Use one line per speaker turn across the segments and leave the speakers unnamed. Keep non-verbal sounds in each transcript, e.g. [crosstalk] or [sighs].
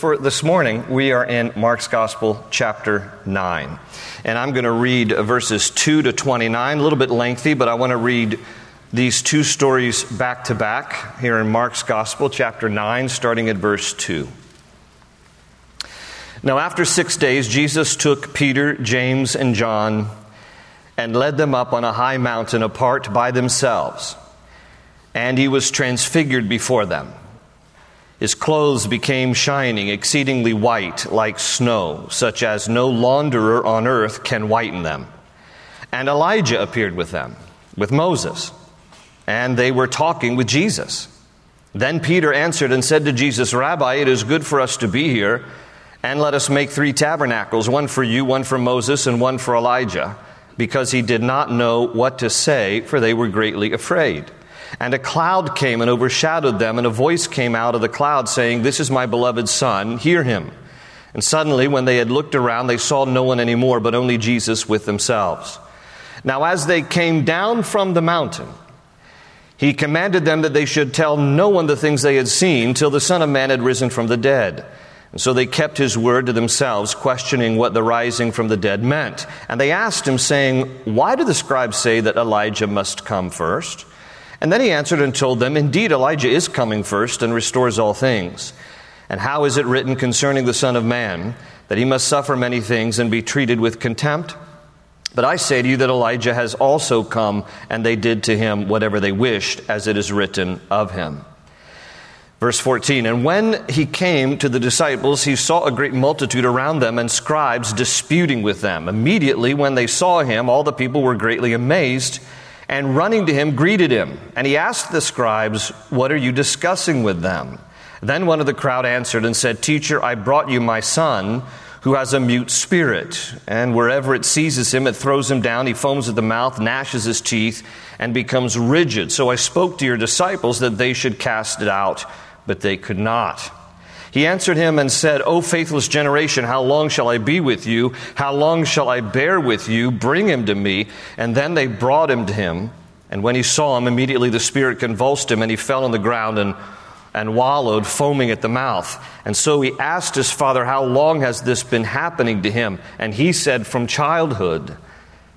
for this morning, we are in Mark's Gospel, chapter 9. And I'm going to read verses 2 to 29, a little bit lengthy, but I want to read these two stories back to back here in Mark's Gospel, chapter 9, starting at verse 2. Now, after six days, Jesus took Peter, James, and John and led them up on a high mountain apart by themselves. And he was transfigured before them. His clothes became shining, exceedingly white, like snow, such as no launderer on earth can whiten them. And Elijah appeared with them, with Moses, and they were talking with Jesus. Then Peter answered and said to Jesus, Rabbi, it is good for us to be here, and let us make three tabernacles one for you, one for Moses, and one for Elijah, because he did not know what to say, for they were greatly afraid. And a cloud came and overshadowed them, and a voice came out of the cloud saying, This is my beloved Son, hear him. And suddenly, when they had looked around, they saw no one anymore, but only Jesus with themselves. Now, as they came down from the mountain, he commanded them that they should tell no one the things they had seen till the Son of Man had risen from the dead. And so they kept his word to themselves, questioning what the rising from the dead meant. And they asked him, saying, Why do the scribes say that Elijah must come first? And then he answered and told them, Indeed, Elijah is coming first and restores all things. And how is it written concerning the Son of Man that he must suffer many things and be treated with contempt? But I say to you that Elijah has also come, and they did to him whatever they wished, as it is written of him. Verse 14 And when he came to the disciples, he saw a great multitude around them and scribes disputing with them. Immediately, when they saw him, all the people were greatly amazed and running to him, greeted him. And he asked the scribes, What are you discussing with them? Then one of the crowd answered and said, Teacher, I brought you my son who has a mute spirit. And wherever it seizes him, it throws him down. He foams at the mouth, gnashes his teeth, and becomes rigid. So I spoke to your disciples that they should cast it out, but they could not. He answered him and said, O faithless generation, how long shall I be with you? How long shall I bear with you? Bring him to me. And then they brought him to him. And when he saw him, immediately the Spirit convulsed him, and he fell on the ground and, and wallowed, foaming at the mouth. And so he asked his father, How long has this been happening to him? And he said, From childhood.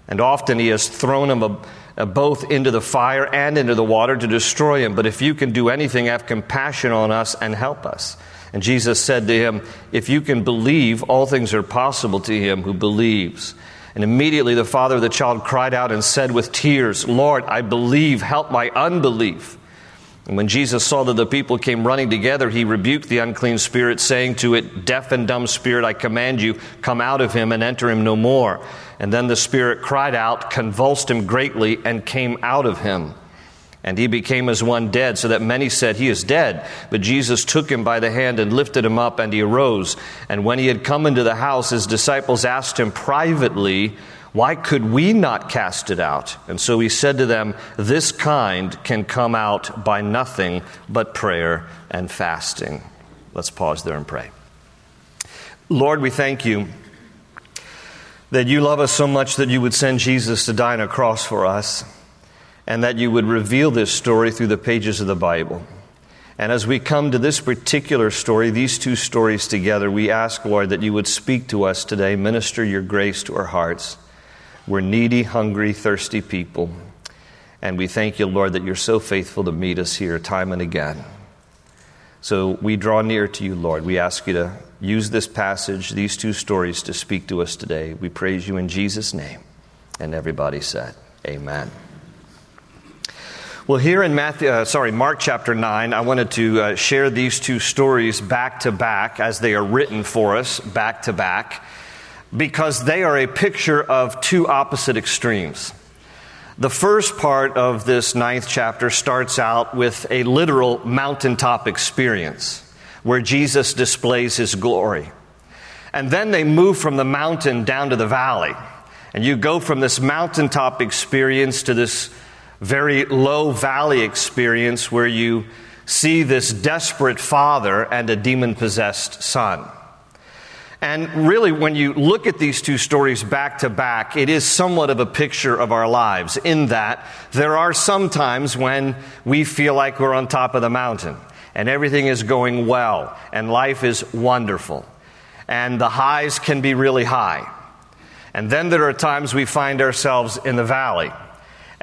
And often he has thrown him a, a both into the fire and into the water to destroy him. But if you can do anything, have compassion on us and help us. And Jesus said to him, If you can believe, all things are possible to him who believes. And immediately the father of the child cried out and said with tears, Lord, I believe, help my unbelief. And when Jesus saw that the people came running together, he rebuked the unclean spirit, saying to it, Deaf and dumb spirit, I command you, come out of him and enter him no more. And then the spirit cried out, convulsed him greatly, and came out of him. And he became as one dead, so that many said, He is dead. But Jesus took him by the hand and lifted him up, and he arose. And when he had come into the house, his disciples asked him privately, Why could we not cast it out? And so he said to them, This kind can come out by nothing but prayer and fasting. Let's pause there and pray. Lord, we thank you that you love us so much that you would send Jesus to die on a cross for us and that you would reveal this story through the pages of the Bible. And as we come to this particular story, these two stories together, we ask, Lord, that you would speak to us today, minister your grace to our hearts. We're needy, hungry, thirsty people. And we thank you, Lord, that you're so faithful to meet us here time and again. So we draw near to you, Lord. We ask you to use this passage, these two stories, to speak to us today. We praise you in Jesus' name. And everybody said, Amen. Well, here in Matthew, uh, sorry, Mark chapter 9, I wanted to uh, share these two stories back to back as they are written for us, back to back, because they are a picture of two opposite extremes. The first part of this ninth chapter starts out with a literal mountaintop experience where Jesus displays his glory. And then they move from the mountain down to the valley. And you go from this mountaintop experience to this very low valley experience where you see this desperate father and a demon possessed son. And really, when you look at these two stories back to back, it is somewhat of a picture of our lives in that there are some times when we feel like we're on top of the mountain. and everything is going well, and life is wonderful. And the highs can be really high. And then there are times we find ourselves in the valley,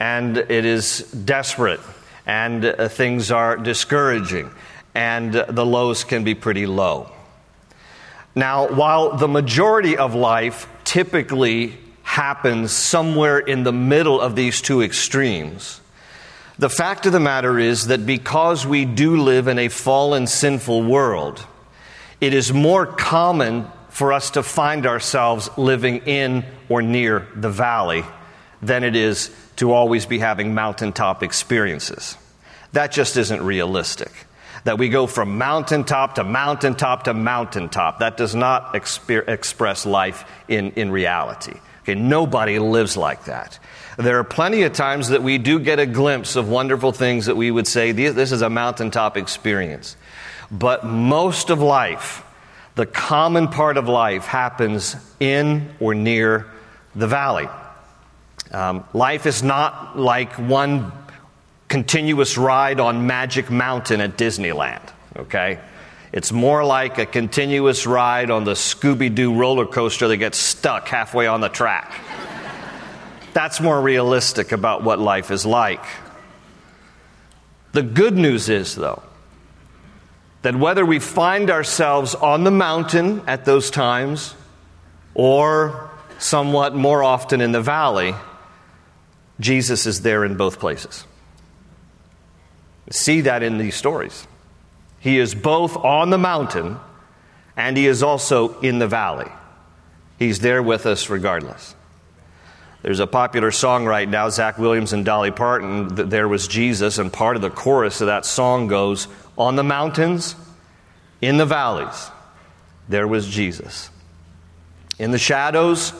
and it is desperate, and uh, things are discouraging, and uh, the lows can be pretty low. Now, while the majority of life typically happens somewhere in the middle of these two extremes, the fact of the matter is that because we do live in a fallen, sinful world, it is more common for us to find ourselves living in or near the valley than it is to always be having mountaintop experiences. That just isn't realistic. That we go from mountaintop to mountaintop to mountaintop. That does not exper- express life in, in reality. Okay, nobody lives like that. There are plenty of times that we do get a glimpse of wonderful things that we would say, this is a mountaintop experience. But most of life, the common part of life, happens in or near the valley. Um, life is not like one continuous ride on Magic Mountain at Disneyland, okay? It's more like a continuous ride on the Scooby Doo roller coaster that gets stuck halfway on the track. [laughs] That's more realistic about what life is like. The good news is, though, that whether we find ourselves on the mountain at those times or somewhat more often in the valley, Jesus is there in both places. See that in these stories. He is both on the mountain and he is also in the valley. He's there with us regardless. There's a popular song right now, Zach Williams and Dolly Parton, that There Was Jesus, and part of the chorus of that song goes, On the mountains, in the valleys, there was Jesus. In the shadows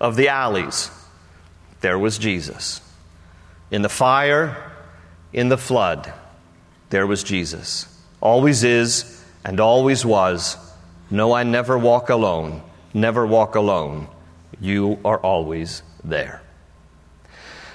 of the alleys, there was Jesus. In the fire, in the flood, there was Jesus. Always is and always was. No, I never walk alone. Never walk alone. You are always there.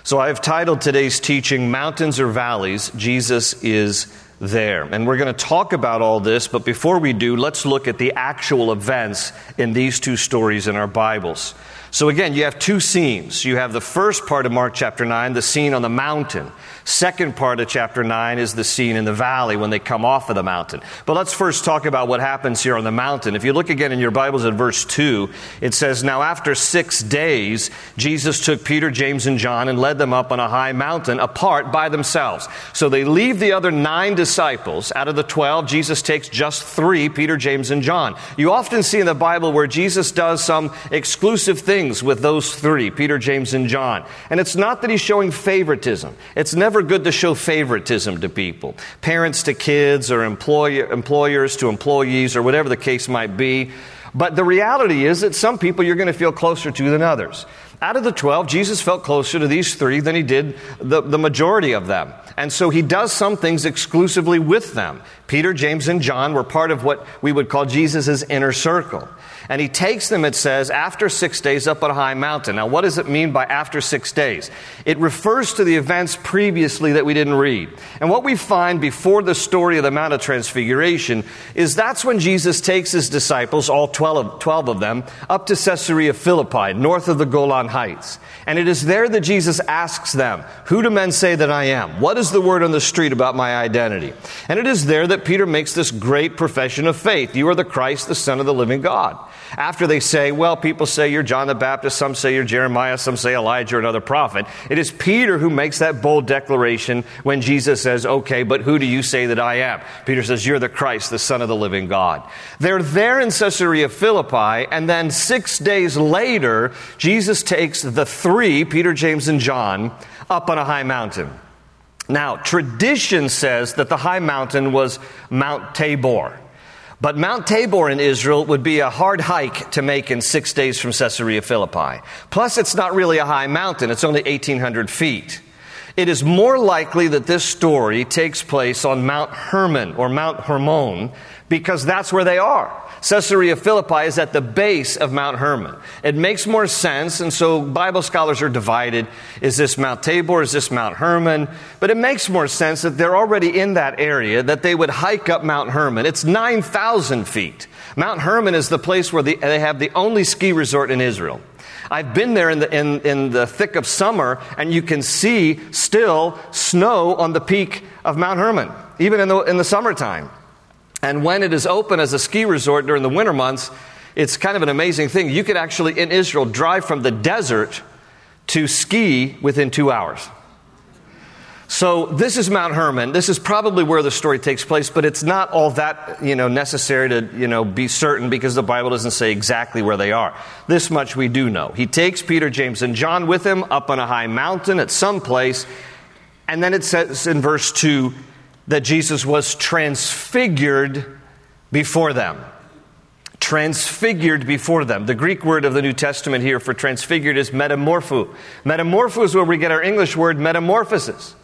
So I have titled today's teaching Mountains or Valleys, Jesus is there. And we're going to talk about all this, but before we do, let's look at the actual events in these two stories in our Bibles. So again, you have two scenes. You have the first part of Mark chapter 9, the scene on the mountain. Second part of chapter 9 is the scene in the valley when they come off of the mountain. But let's first talk about what happens here on the mountain. If you look again in your Bibles at verse 2, it says, Now after six days, Jesus took Peter, James, and John and led them up on a high mountain apart by themselves. So they leave the other nine disciples. Out of the twelve, Jesus takes just three, Peter, James, and John. You often see in the Bible where Jesus does some exclusive things things with those three Peter, James, and John. And it's not that he's showing favoritism. It's never good to show favoritism to people, parents to kids, or employer, employers to employees, or whatever the case might be. But the reality is that some people you're going to feel closer to than others. Out of the 12, Jesus felt closer to these three than he did the, the majority of them. And so he does some things exclusively with them. Peter, James, and John were part of what we would call Jesus' inner circle. And he takes them, it says, after six days up on a high mountain. Now, what does it mean by after six days? It refers to the events previously that we didn't read. And what we find before the story of the Mount of Transfiguration is that's when Jesus takes his disciples, all 12 of, 12 of them, up to Caesarea Philippi, north of the Golan Heights. And it is there that Jesus asks them, Who do men say that I am? What is the word on the street about my identity? And it is there that Peter makes this great profession of faith. You are the Christ, the Son of the living God. After they say, well, people say you're John the Baptist, some say you're Jeremiah, some say Elijah or another prophet, it is Peter who makes that bold declaration when Jesus says, okay, but who do you say that I am? Peter says, you're the Christ, the Son of the living God. They're there in Caesarea Philippi, and then six days later, Jesus takes the three, Peter, James, and John, up on a high mountain. Now, tradition says that the high mountain was Mount Tabor. But Mount Tabor in Israel would be a hard hike to make in six days from Caesarea Philippi. Plus, it's not really a high mountain, it's only 1,800 feet. It is more likely that this story takes place on Mount Hermon or Mount Hermon because that's where they are. Caesarea Philippi is at the base of Mount Hermon. It makes more sense, and so Bible scholars are divided. Is this Mount Tabor? Is this Mount Hermon? But it makes more sense that they're already in that area, that they would hike up Mount Hermon. It's 9,000 feet. Mount Hermon is the place where the, they have the only ski resort in Israel. I've been there in the, in, in the thick of summer, and you can see still snow on the peak of Mount Hermon, even in the, in the summertime. And when it is open as a ski resort during the winter months, it's kind of an amazing thing. You could actually, in Israel, drive from the desert to ski within two hours. So this is Mount Hermon. This is probably where the story takes place, but it's not all that you know necessary to you know be certain because the Bible doesn't say exactly where they are. This much we do know. He takes Peter, James, and John with him up on a high mountain at some place, and then it says in verse two that Jesus was transfigured before them. Transfigured before them. The Greek word of the New Testament here for transfigured is metamorpho. Metamorpho is where we get our English word metamorphosis.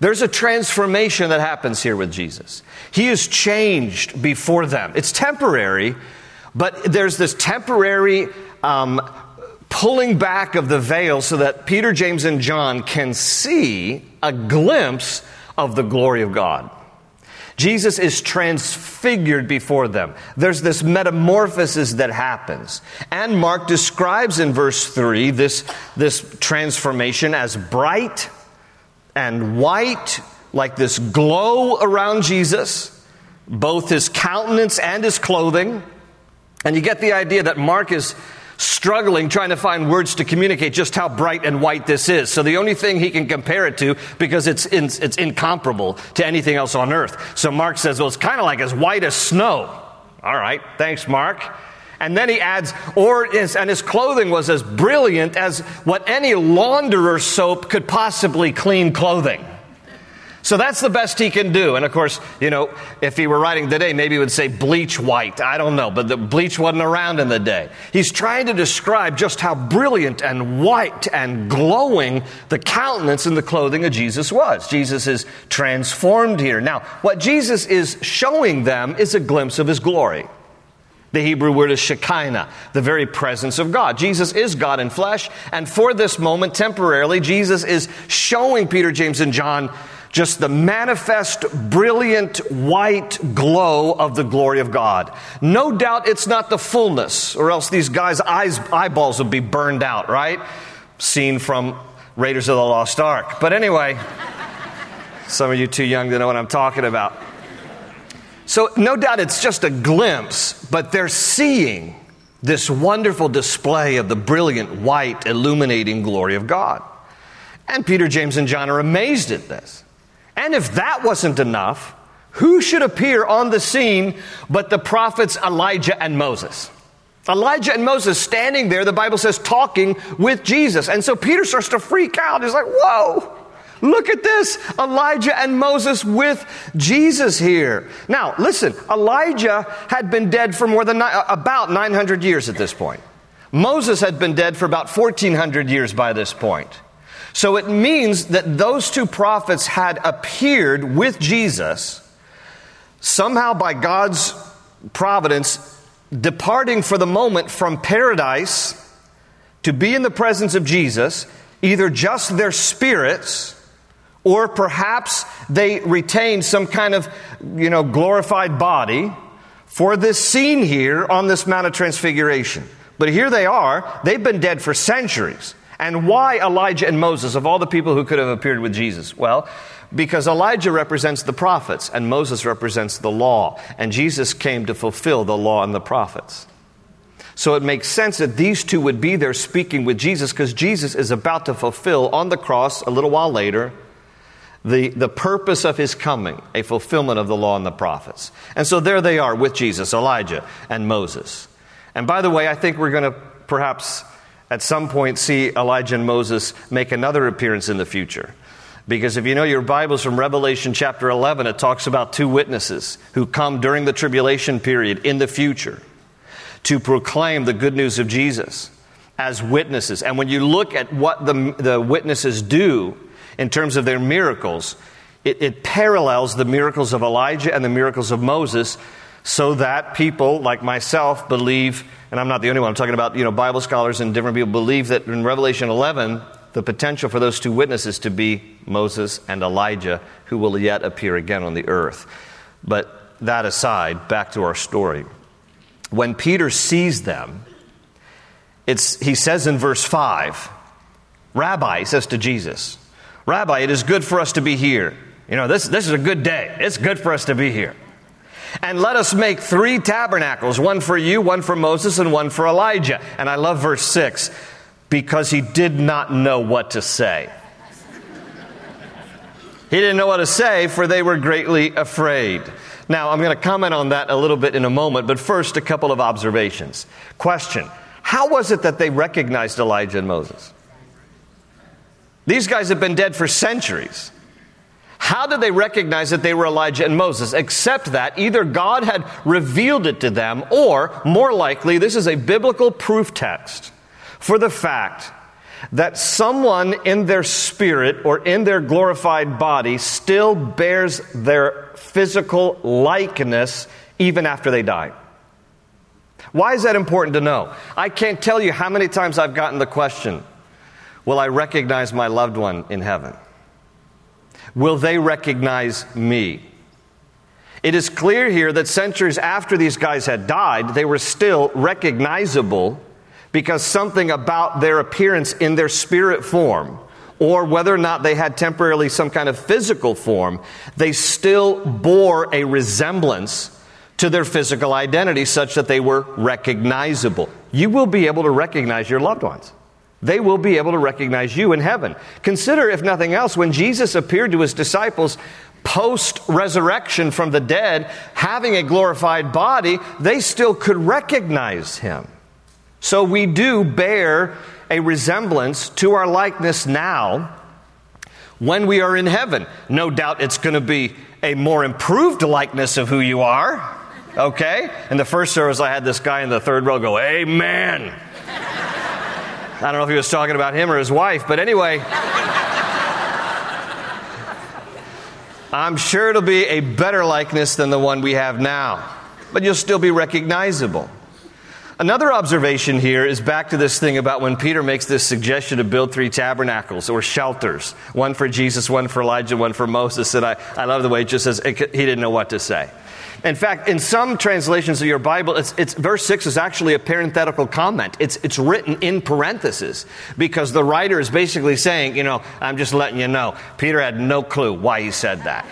There's a transformation that happens here with Jesus. He is changed before them. It's temporary, but there's this temporary um, pulling back of the veil so that Peter, James, and John can see a glimpse of the glory of God. Jesus is transfigured before them. There's this metamorphosis that happens. And Mark describes in verse 3 this, this transformation as bright and white, like this glow around Jesus, both his countenance and his clothing. And you get the idea that Mark is struggling trying to find words to communicate just how bright and white this is. So the only thing he can compare it to, because it's, in, it's incomparable to anything else on earth. So Mark says, well, it's kind of like as white as snow. All right, thanks, Mark. And then he adds, or and his clothing was as brilliant as what any launderer's soap could possibly clean clothing. So that's the best he can do. And of course, you know, if he were writing today, maybe he would say bleach white. I don't know, but the bleach wasn't around in the day. He's trying to describe just how brilliant and white and glowing the countenance and the clothing of Jesus was. Jesus is transformed here. Now, what Jesus is showing them is a glimpse of his glory. The Hebrew word is Shekinah, the very presence of God. Jesus is God in flesh, and for this moment, temporarily, Jesus is showing Peter, James, and John just the manifest, brilliant white glow of the glory of God. No doubt it's not the fullness, or else these guys' eyes, eyeballs would be burned out, right? Scene from Raiders of the Lost Ark. But anyway, some of you too young to know what I'm talking about. So, no doubt it's just a glimpse, but they're seeing this wonderful display of the brilliant, white, illuminating glory of God. And Peter, James, and John are amazed at this. And if that wasn't enough, who should appear on the scene but the prophets Elijah and Moses? Elijah and Moses standing there, the Bible says, talking with Jesus. And so Peter starts to freak out. He's like, whoa, look at this. Elijah and Moses with Jesus here. Now, listen, Elijah had been dead for more than uh, about 900 years at this point. Moses had been dead for about 1400 years by this point. So it means that those two prophets had appeared with Jesus, somehow by God's providence, departing for the moment from paradise to be in the presence of Jesus, either just their spirits or perhaps they retained some kind of, you know, glorified body for this scene here on this Mount of Transfiguration. But here they are. They've been dead for centuries. And why Elijah and Moses, of all the people who could have appeared with Jesus? Well, because Elijah represents the prophets and Moses represents the law, and Jesus came to fulfill the law and the prophets. So it makes sense that these two would be there speaking with Jesus because Jesus is about to fulfill on the cross a little while later the, the purpose of his coming, a fulfillment of the law and the prophets. And so there they are with Jesus, Elijah, and Moses. And by the way, I think we're going to perhaps at some point see Elijah and Moses make another appearance in the future. Because if you know your Bibles from Revelation chapter 11, it talks about two witnesses who come during the tribulation period in the future to proclaim the good news of Jesus as witnesses. And when you look at what the, the witnesses do in terms of their miracles, it, it parallels the miracles of Elijah and the miracles of Moses so that people like myself believe, and I'm not the only one, I'm talking about you know, Bible scholars and different people believe that in Revelation 11, the potential for those two witnesses to be Moses and Elijah, who will yet appear again on the earth. But that aside, back to our story. When Peter sees them, it's, he says in verse 5, Rabbi, he says to Jesus, Rabbi, it is good for us to be here. You know, this, this is a good day. It's good for us to be here. And let us make three tabernacles one for you, one for Moses, and one for Elijah. And I love verse 6 because he did not know what to say. He didn't know what to say, for they were greatly afraid. Now, I'm going to comment on that a little bit in a moment, but first, a couple of observations. Question How was it that they recognized Elijah and Moses? These guys have been dead for centuries. How did they recognize that they were Elijah and Moses? Except that either God had revealed it to them, or more likely, this is a biblical proof text for the fact that someone in their spirit or in their glorified body still bears their physical likeness even after they die. Why is that important to know? I can't tell you how many times I've gotten the question Will I recognize my loved one in heaven? Will they recognize me? It is clear here that centuries after these guys had died, they were still recognizable because something about their appearance in their spirit form, or whether or not they had temporarily some kind of physical form, they still bore a resemblance to their physical identity such that they were recognizable. You will be able to recognize your loved ones. They will be able to recognize you in heaven. Consider, if nothing else, when Jesus appeared to his disciples post resurrection from the dead, having a glorified body, they still could recognize him. So we do bear a resemblance to our likeness now when we are in heaven. No doubt it's going to be a more improved likeness of who you are. Okay? In the first service, I had this guy in the third row go, Amen. I don't know if he was talking about him or his wife, but anyway. I'm sure it'll be a better likeness than the one we have now, but you'll still be recognizable. Another observation here is back to this thing about when Peter makes this suggestion to build three tabernacles or shelters one for Jesus, one for Elijah, one for Moses. And I, I love the way it just says it, he didn't know what to say. In fact, in some translations of your Bible, it's, it's, verse 6 is actually a parenthetical comment. It's, it's written in parentheses because the writer is basically saying, you know, I'm just letting you know, Peter had no clue why he said that.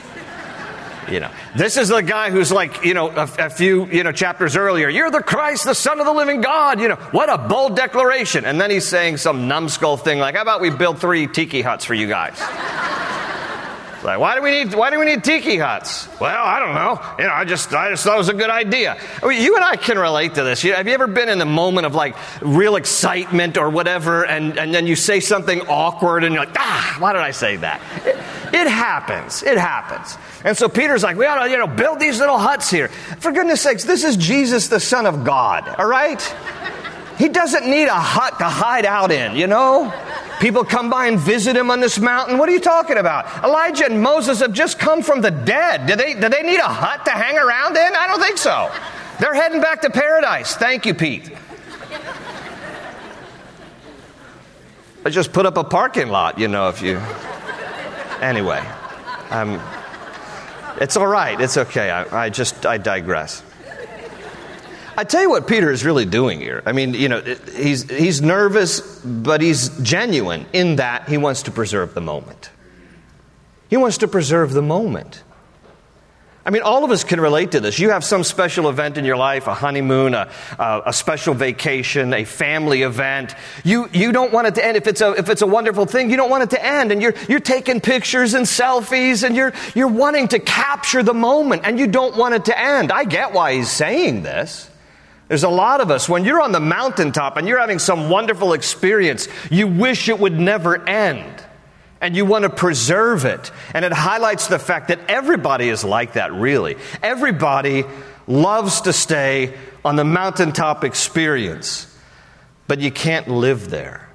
You know, this is the guy who's like, you know, a, a, few, you know, chapters earlier, you're the Christ, the Son of the living God. You know, what a bold declaration. And then he's saying some numbskull thing like, how about we build three tiki huts for you guys? Like, why do we need why do we need tiki huts? Well, I don't know. You know, I just I just thought it was a good idea. I mean, you and I can relate to this. have you ever been in the moment of like real excitement or whatever, and, and then you say something awkward, and you're like, ah, why did I say that? It, it happens. It happens. And so Peter's like, we ought to, you know, build these little huts here. For goodness sakes, this is Jesus, the Son of God, all right? He doesn't need a hut to hide out in, you know? People come by and visit him on this mountain. What are you talking about? Elijah and Moses have just come from the dead. Do they, do they need a hut to hang around in? I don't think so. They're heading back to paradise. Thank you, Pete. I just put up a parking lot, you know, if you. Anyway, um, it's all right. It's okay. I, I just, I digress. I tell you what Peter is really doing here. I mean, you know, he's, he's nervous, but he's genuine in that he wants to preserve the moment. He wants to preserve the moment. I mean, all of us can relate to this. You have some special event in your life, a honeymoon, a, a, a, special vacation, a family event. You, you don't want it to end. If it's, a, if it's a wonderful thing, you don't want it to end. And you're, you're taking pictures and selfies and you're, you're wanting to capture the moment and you don't want it to end. I get why he's saying this. There's a lot of us, when you're on the mountaintop and you're having some wonderful experience, you wish it would never end. And you want to preserve it. And it highlights the fact that everybody is like that, really. Everybody loves to stay on the mountaintop experience, but you can't live there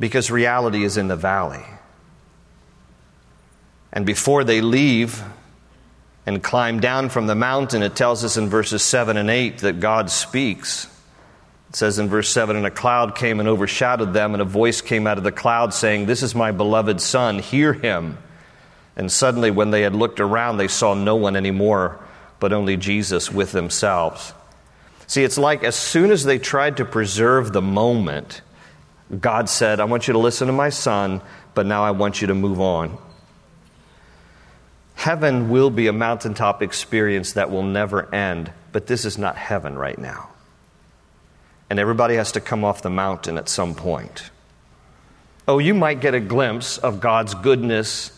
because reality is in the valley. And before they leave and climbed down from the mountain, it tells us in verses 7 and 8 that God speaks. It says in verse 7 And a cloud came and overshadowed them, and a voice came out of the cloud saying, This is my beloved Son, hear him. And suddenly, when they had looked around, they saw no one anymore, but only Jesus with themselves. See, it's like as soon as they tried to preserve the moment, God said, I want you to listen to my Son, but now I want you to move on. Heaven will be a mountaintop experience that will never end, but this is not heaven right now. And everybody has to come off the mountain at some point. Oh, you might get a glimpse of God's goodness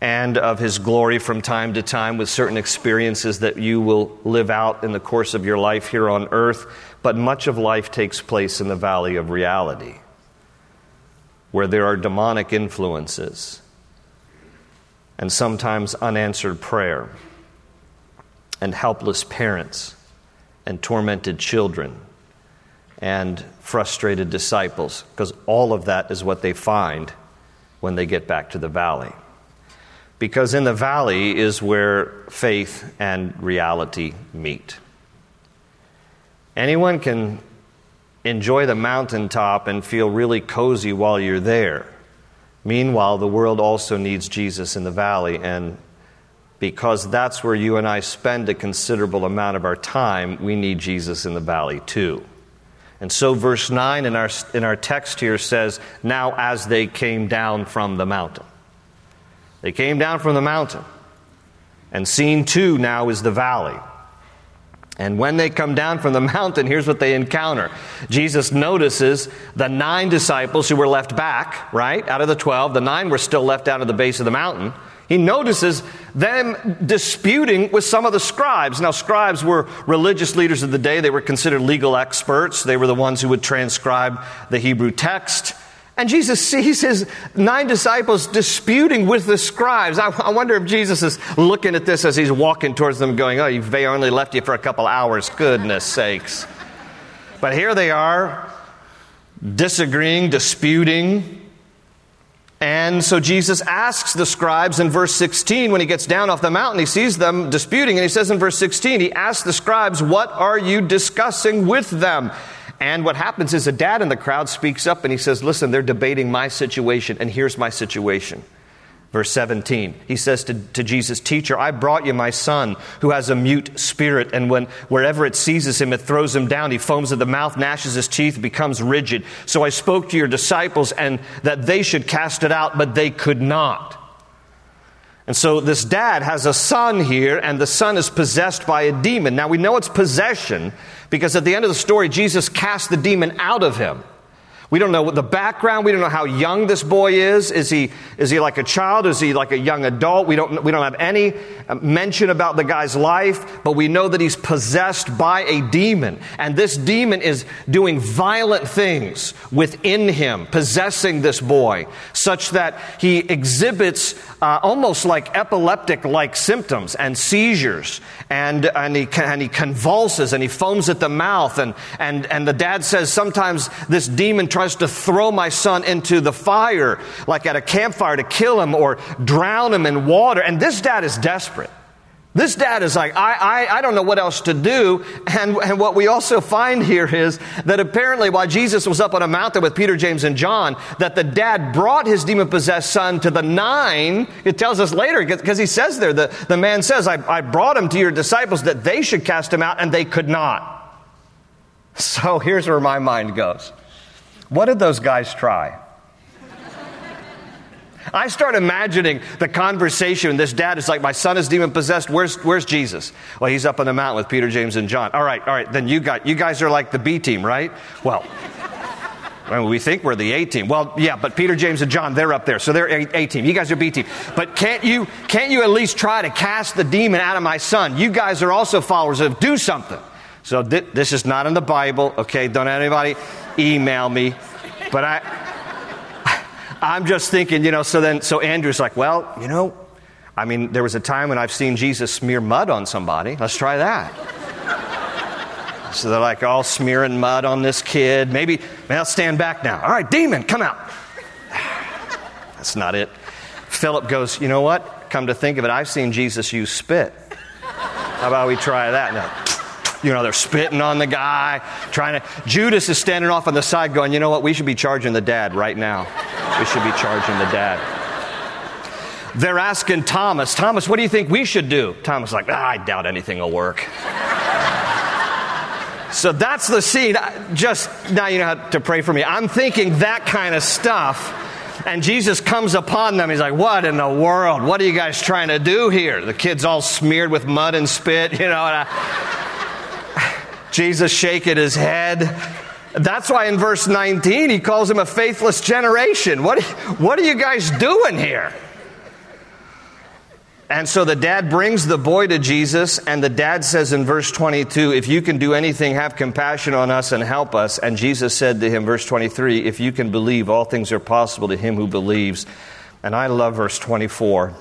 and of His glory from time to time with certain experiences that you will live out in the course of your life here on earth, but much of life takes place in the valley of reality, where there are demonic influences and sometimes unanswered prayer, and helpless parents, and tormented children, and frustrated disciples, because all of that is what they find when they get back to the valley. Because in the valley is where faith and reality meet. Anyone can enjoy the mountaintop and feel really cozy while you're there. Meanwhile, the world also needs Jesus in the valley, and because that's where you and I spend a considerable amount of our time, we need Jesus in the valley too. And so, verse 9 in our, in our text here says, Now as they came down from the mountain. They came down from the mountain. And scene two now is the valley. And when they come down from the [laughs] mountain, here's what they encounter. Jesus notices the nine disciples who were left back, right? Out of the 12, the nine were still left out at the base of the mountain. He notices them disputing with some of the scribes. Now, scribes were religious leaders of the day. They were considered legal experts. They were the ones who would transcribe the Hebrew text. And Jesus sees his nine disciples disputing with the scribes. I, I, wonder if Jesus is looking at this as he's walking towards them, going, Oh, they only left you for a couple hours. Goodness sakes. But here they are, disagreeing, disputing. And so Jesus asks the scribes in verse 16, when he gets down off the mountain, he sees them disputing, and he says in verse 16, he asks the scribes, What are you discussing with them? And what happens is a dad in the crowd speaks up and he says, Listen, they're debating my situation, and here's my situation. Verse 17, he says to, to Jesus, Teacher, I brought you my son who has a mute spirit, and when wherever it seizes him, it throws him down. He foams at the mouth, gnashes his teeth, becomes rigid. So I spoke to your disciples and that they should cast it out, but they could not. And so this dad has a son here, and the son is possessed by a demon. Now we know it's possession because at the end of the story, Jesus cast the demon out of him. We don't know what the background. We don't know how young this boy is. Is he, is he like a child? Is he like a young adult? We don't, we don't have any uh, mention about the guy's life, but we know that he's possessed by a demon. And this demon is doing violent things within him, possessing this boy, such that he exhibits uh, almost like epileptic like symptoms and seizures. And, and, he, and he convulses and he foams at the mouth. And, and, and the dad says sometimes this demon tries tries to throw my son into the fire, like at a campfire to kill him or drown him in water. And this dad is desperate. This dad is like, I, I, I don't know what else to do. And, and what we also find here is that apparently while Jesus was up on a mountain with Peter, James, and John, that the dad brought his demon possessed son to the nine. It tells us later, because he says there, the, the man says, I, I brought him to your disciples that they should cast him out, and they could not. So here's where my mind goes. What did those guys try? I start imagining the conversation. This dad is like, My son is demon possessed. Where's, where's Jesus? Well, he's up on the mountain with Peter, James, and John. All right, all right. Then you, got, you guys are like the B team, right? Well, we think we're the A team. Well, yeah, but Peter, James, and John, they're up there. So they're A team. You guys are B team. But can't you, can't you at least try to cast the demon out of my son? You guys are also followers of do something. So th- this is not in the Bible, okay? Don't anybody email me. But I, I'm just thinking, you know, so then, so Andrew's like, well, you know, I mean, there was a time when I've seen Jesus smear mud on somebody. Let's try that. [laughs] so they're like all smearing mud on this kid. Maybe, maybe I'll stand back now. All right, demon, come out. [sighs] That's not it. Philip goes, you know what? Come to think of it, I've seen Jesus use spit. How about we try that? No. You know, they're spitting on the guy, trying to. Judas is standing off on the side going, you know what? We should be charging the dad right now. We should be charging the dad. They're asking Thomas, Thomas, what do you think we should do? Thomas like, ah, I doubt anything will work. so that's the scene. Just now you know how to pray for me. I'm thinking that kind of stuff. And Jesus comes upon them. He's like, What in the world? What are you guys trying to do here? The kid's all smeared with mud and spit, [laughs] you know. Jesus shaking his head. That's why in verse 19 he calls him a faithless generation. What, what are you guys doing here? And so the dad brings the boy to Jesus, and the dad says in verse 22, If you can do anything, have compassion on us and help us. And Jesus said to him, verse 23, If you can believe, all things are possible to him who believes. And I love verse 24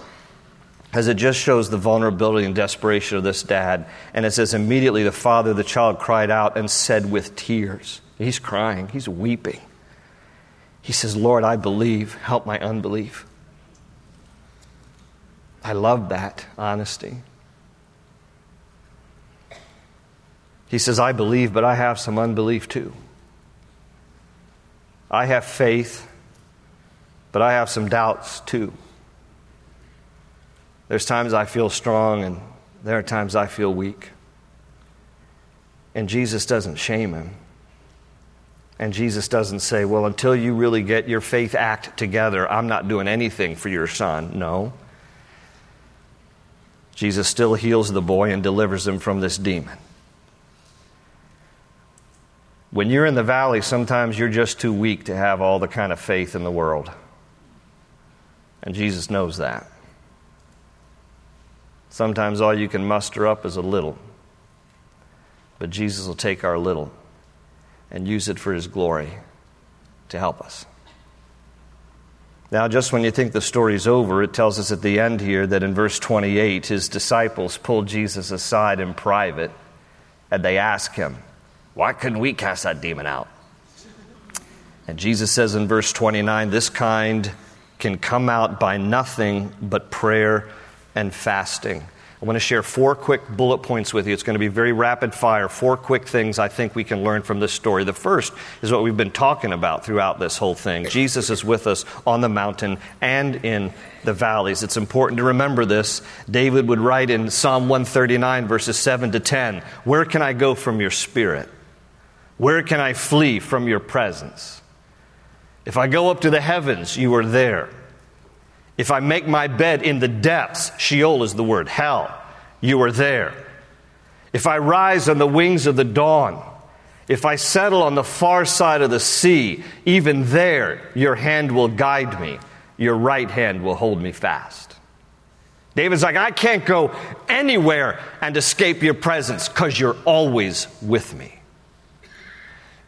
as it just shows the vulnerability and desperation of this dad. And it says, Immediately the father of the child cried out and said with tears, He's crying, he's weeping. He says, Lord, I believe, help my unbelief. I love that honesty. He says, I believe, but I have some unbelief too. I have faith, but I have some doubts too. There's times I feel strong, and there are times I feel weak. And Jesus doesn't shame him. And Jesus doesn't say, Well, until you really get your faith act together, I'm not doing anything for your son. No. Jesus still heals the boy and delivers him from this demon. When you're in the valley, sometimes you're just too weak to have all the kind of faith in the world. And Jesus knows that. Sometimes all you can muster up is a little. But Jesus will take our little and use it for his glory to help us. Now, just when you think the story's over, it tells us at the end here that in verse 28, his disciples pulled Jesus aside in private and they ask him, Why couldn't we cast that demon out? And Jesus says in verse 29, This kind can come out by nothing but prayer and fasting. I want to share four quick bullet points with you. It's going to be very rapid fire. Four quick things I think we can learn from this story. The first is what we've been talking about throughout this whole thing. Jesus is with us on the mountain and in the valleys. It's important to remember this. David would write in Psalm 139, verses 7 to 10 Where can I go from your spirit? Where can I flee from your presence? If I go up to the heavens, you are there. If I make my bed in the depths, Sheol is the word, hell, you are there. If I rise on the wings of the dawn, if I settle on the far side of the sea, even there your hand will guide me, your right hand will hold me fast. David's like, I can't go anywhere and escape your presence because you're always with me.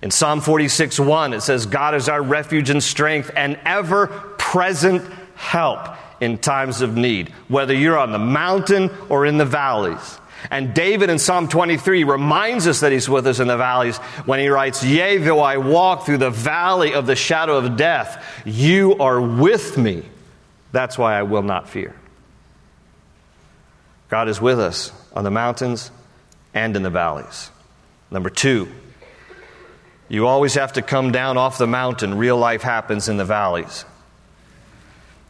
In Psalm 46 1, it says, God is our refuge and strength and ever present help in times of need, whether you're on the mountain or in the valleys. And David in Psalm 23 reminds us that he's with us in the valleys when he writes, Yea, though I walk through the valley of the shadow of death, you are with me. That's why I will not fear. God is with us on the mountains and in the valleys. Number two, you always have to come down off the mountain. Real life happens in the valleys.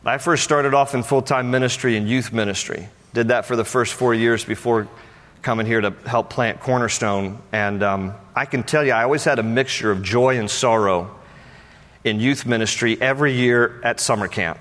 I first started off in full time ministry and youth ministry. Did that for the first four years before coming here to help plant Cornerstone. And um, I can tell you, I always had a mixture of joy and sorrow in youth ministry every year at summer camp.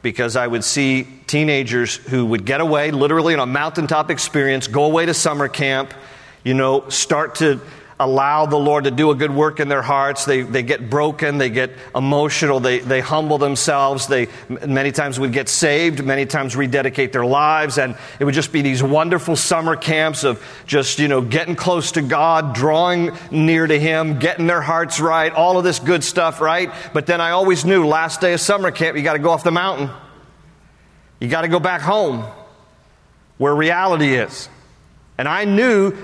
Because I would see teenagers who would get away, literally on a mountaintop experience, go away to summer camp, you know, start to allow the Lord to do a good work in their hearts. They, they get broken, they get emotional, they, they humble themselves. They many times would get saved, many times rededicate their lives, and it would just be these wonderful summer camps of just, you know, getting close to God, drawing near to Him, getting their hearts right, all of this good stuff, right? But then I always knew last day of summer camp, you got to go off the mountain. You got to go back home where reality is. And I knew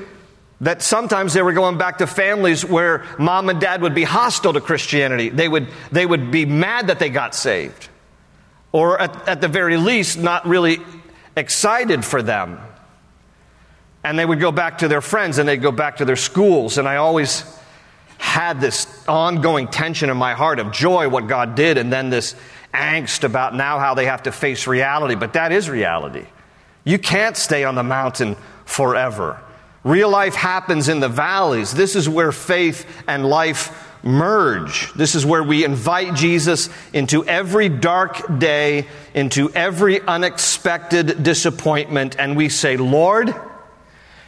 that sometimes they were going back to families where mom and dad would be hostile to Christianity. They would, they would be mad that they got saved. Or at, at the very least, not really excited for them. And they would go back to their friends and they'd go back to their schools. And I always had this ongoing tension in my heart of joy, what God did, and then this angst about now how they have to face reality. But that is reality. You can't stay on the mountain forever. Real life happens in the valleys. This is where faith and life merge. This is where we invite Jesus into every dark day, into every unexpected disappointment, and we say, Lord,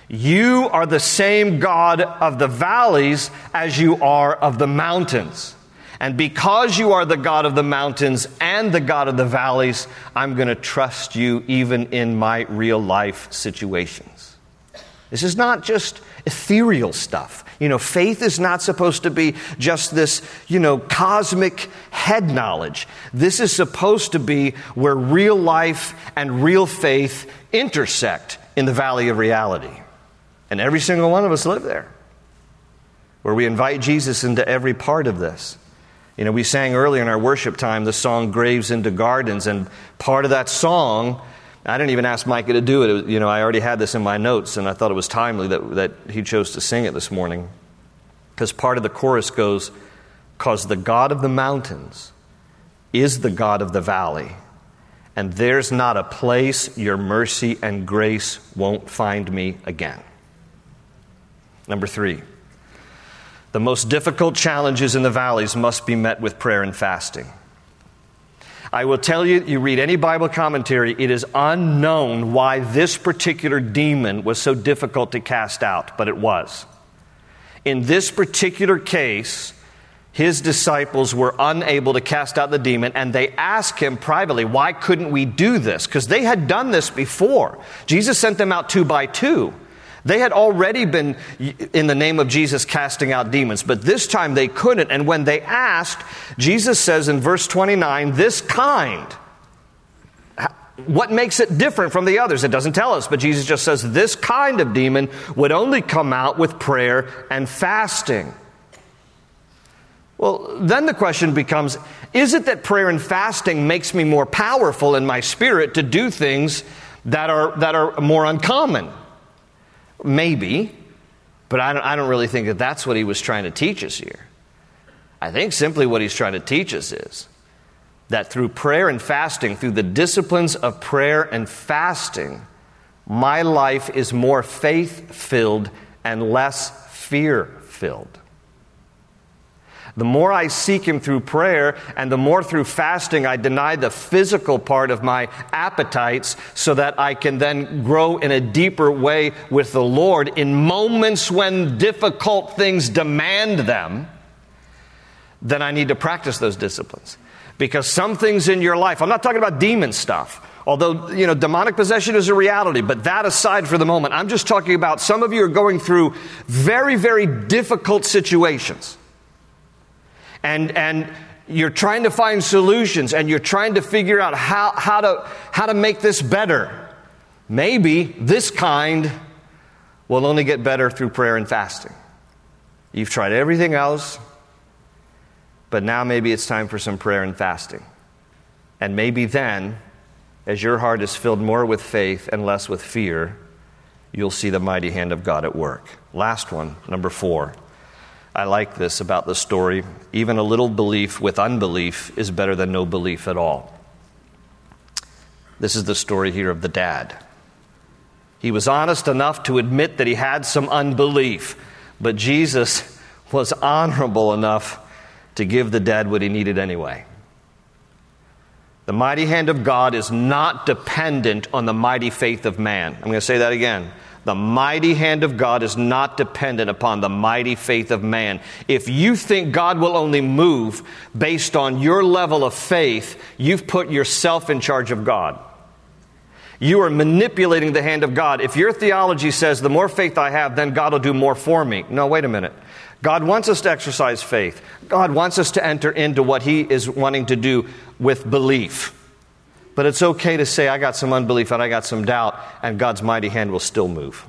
you are the same God of the valleys as you are of the mountains. And because you are the God of the mountains and the God of the valleys, I'm going to trust you even in my real life situations. This is not just ethereal stuff. You know, faith is not supposed to be just this, you know, cosmic head knowledge. This is supposed to be where real life and real faith intersect in the valley of reality. And every single one of us live there, where we invite Jesus into every part of this. You know, we sang earlier in our worship time the song Graves into Gardens, and part of that song I didn't even ask Micah to do it. it was, you know, I already had this in my notes, and I thought it was timely that, that he chose to sing it this morning. Because part of the chorus goes, Because the God of the mountains is the God of the valley, and there's not a place your mercy and grace won't find me again. Number three, the most difficult challenges in the valleys must be met with prayer and fasting. I will tell you, you read any Bible commentary, it is unknown why this particular demon was so difficult to cast out, but it was. In this particular case, his disciples were unable to cast out the demon, and they asked him privately, Why couldn't we do this? Because they had done this before. Jesus sent them out two by two. They had already been, in the name of Jesus, casting out demons, but this time they couldn't. And when they asked, Jesus says in verse 29, this kind. What makes it different from the others? It doesn't tell us, but Jesus just says this kind of demon would only come out with prayer and fasting. Well, then the question becomes is it that prayer and fasting makes me more powerful in my spirit to do things that are, that are more uncommon? Maybe, but I don't, I don't really think that that's what he was trying to teach us here. I think simply what he's trying to teach us is that through prayer and fasting, through the disciplines of prayer and fasting, my life is more faith filled and less fear filled. The more I seek Him through prayer and the more through fasting I deny the physical part of my appetites so that I can then grow in a deeper way with the Lord in moments when difficult things demand them, then I need to practice those disciplines. Because some things in your life, I'm not talking about demon stuff. Although, you know, demonic possession is a reality, but that aside for the moment, I'm just talking about some of you are going through very, very difficult situations and, and you're trying to find solutions and you're trying to figure out how, how, to, how to make this better. Maybe this kind will only get better through prayer and fasting. You've tried everything else, but now maybe it's time for some prayer and fasting. And maybe then, as your heart is filled more with faith and less with fear, you'll see the mighty hand of God at work. Last one, number four. I like this about the story. Even a little belief with unbelief is better than no belief at all. This is the story here of the dad. He was honest enough to admit that he had some unbelief, but Jesus [laughs] was honorable enough to give the dad what he needed anyway. The mighty hand of God is not dependent on the mighty faith of man. I'm going to say that again. The mighty hand of God is not dependent upon the mighty faith of man. If you think God will only move based on your level of faith, you've put yourself in charge of God. You are manipulating the hand of God. If your theology says the more faith I have, then God will do more for me. No, wait a minute. God wants us to exercise faith. God wants us to enter into what He is wanting to do with belief. But it's okay to say, I got some unbelief and I got some doubt, and God's mighty hand will still move.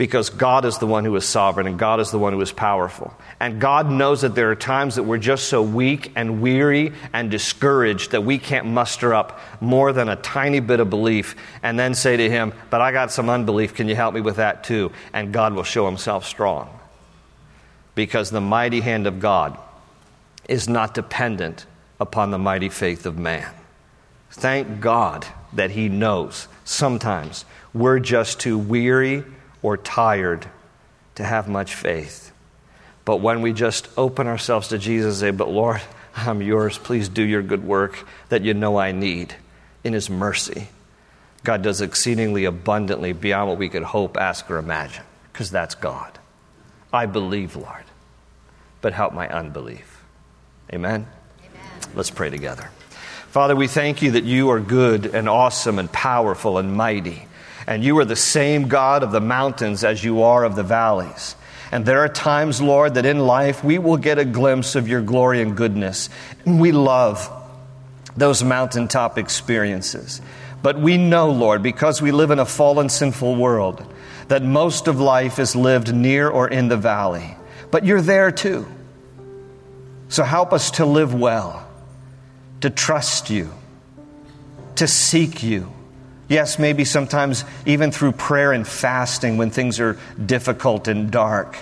because God is the one who is sovereign and God is the one who is powerful. And God knows that there are times that we're just so weak and weary and discouraged that we can't muster up more than a tiny bit of belief and then say to Him, But I got some unbelief. Can you help me with that too? And God will show Himself strong. Because the mighty hand of God is not dependent upon the mighty faith of man. Thank God that He knows sometimes we're just too weary or tired to have much faith. But when we just open ourselves to Jesus and say, But Lord, I'm yours, please do your good work that you know I need in His mercy. God does exceedingly abundantly beyond what we could hope, ask, or imagine, because that's God. I believe, Lord, but help my unbelief. Amen? Let's pray together. Father, we thank you that you are good and awesome and powerful and mighty and you are the same God of the mountains as you are of the valleys. And there are times, Lord, that in life we will get a glimpse of your glory and goodness. And we love those mountaintop experiences. But we know, Lord, because we live in a fallen, sinful world, that most of life is lived near or in the valley. But you're there too. So help us to live well, to trust you, to seek you Yes, maybe sometimes even through prayer and fasting when things are difficult and dark.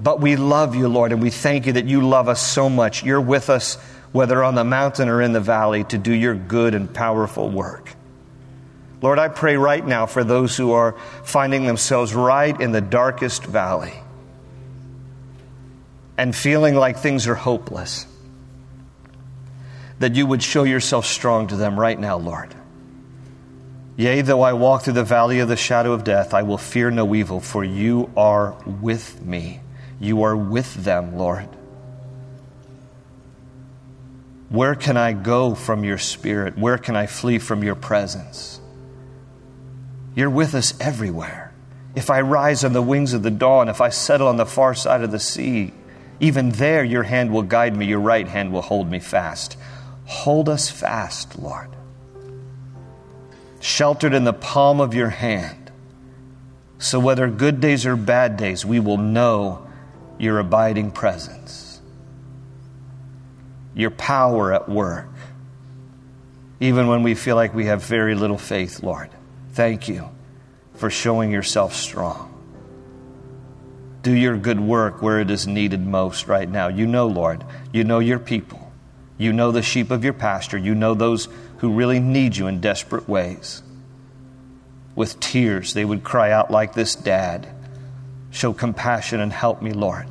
But we love you, Lord, and we thank you that you love us so much. You're with us, whether on the mountain or in the valley, to do your good and powerful work. Lord, I pray right now for those who are finding themselves right in the darkest valley and feeling like things are hopeless, that you would show yourself strong to them right now, Lord. Yea, though I walk through the valley of the shadow of death, I will fear no evil, for you are with me. You are with them, Lord. Where can I go from your spirit? Where can I flee from your presence? You're with us everywhere. If I rise on the wings of the dawn, if I settle on the far side of the sea, even there your hand will guide me, your right hand will hold me fast. Hold us fast, Lord sheltered in the palm of your hand. So, whether good days or bad days, we will know your abiding presence, your power at work, even when we feel like we have very little faith, Lord. Thank you for showing yourself strong. Do your good work where it is needed most right now. You know, Lord, you know your people. You know the sheep of your pasture. You know those who really need you in desperate ways. With tears, they would cry out like this dad Show compassion and help me, Lord.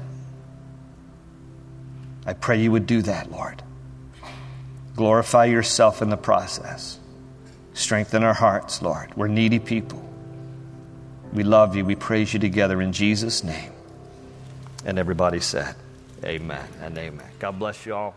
I pray you would do that, Lord. Glorify yourself in the process. Strengthen our hearts, Lord. We're needy people. We love you. We praise you together in Jesus' name. And everybody said, Amen and amen. God bless you all.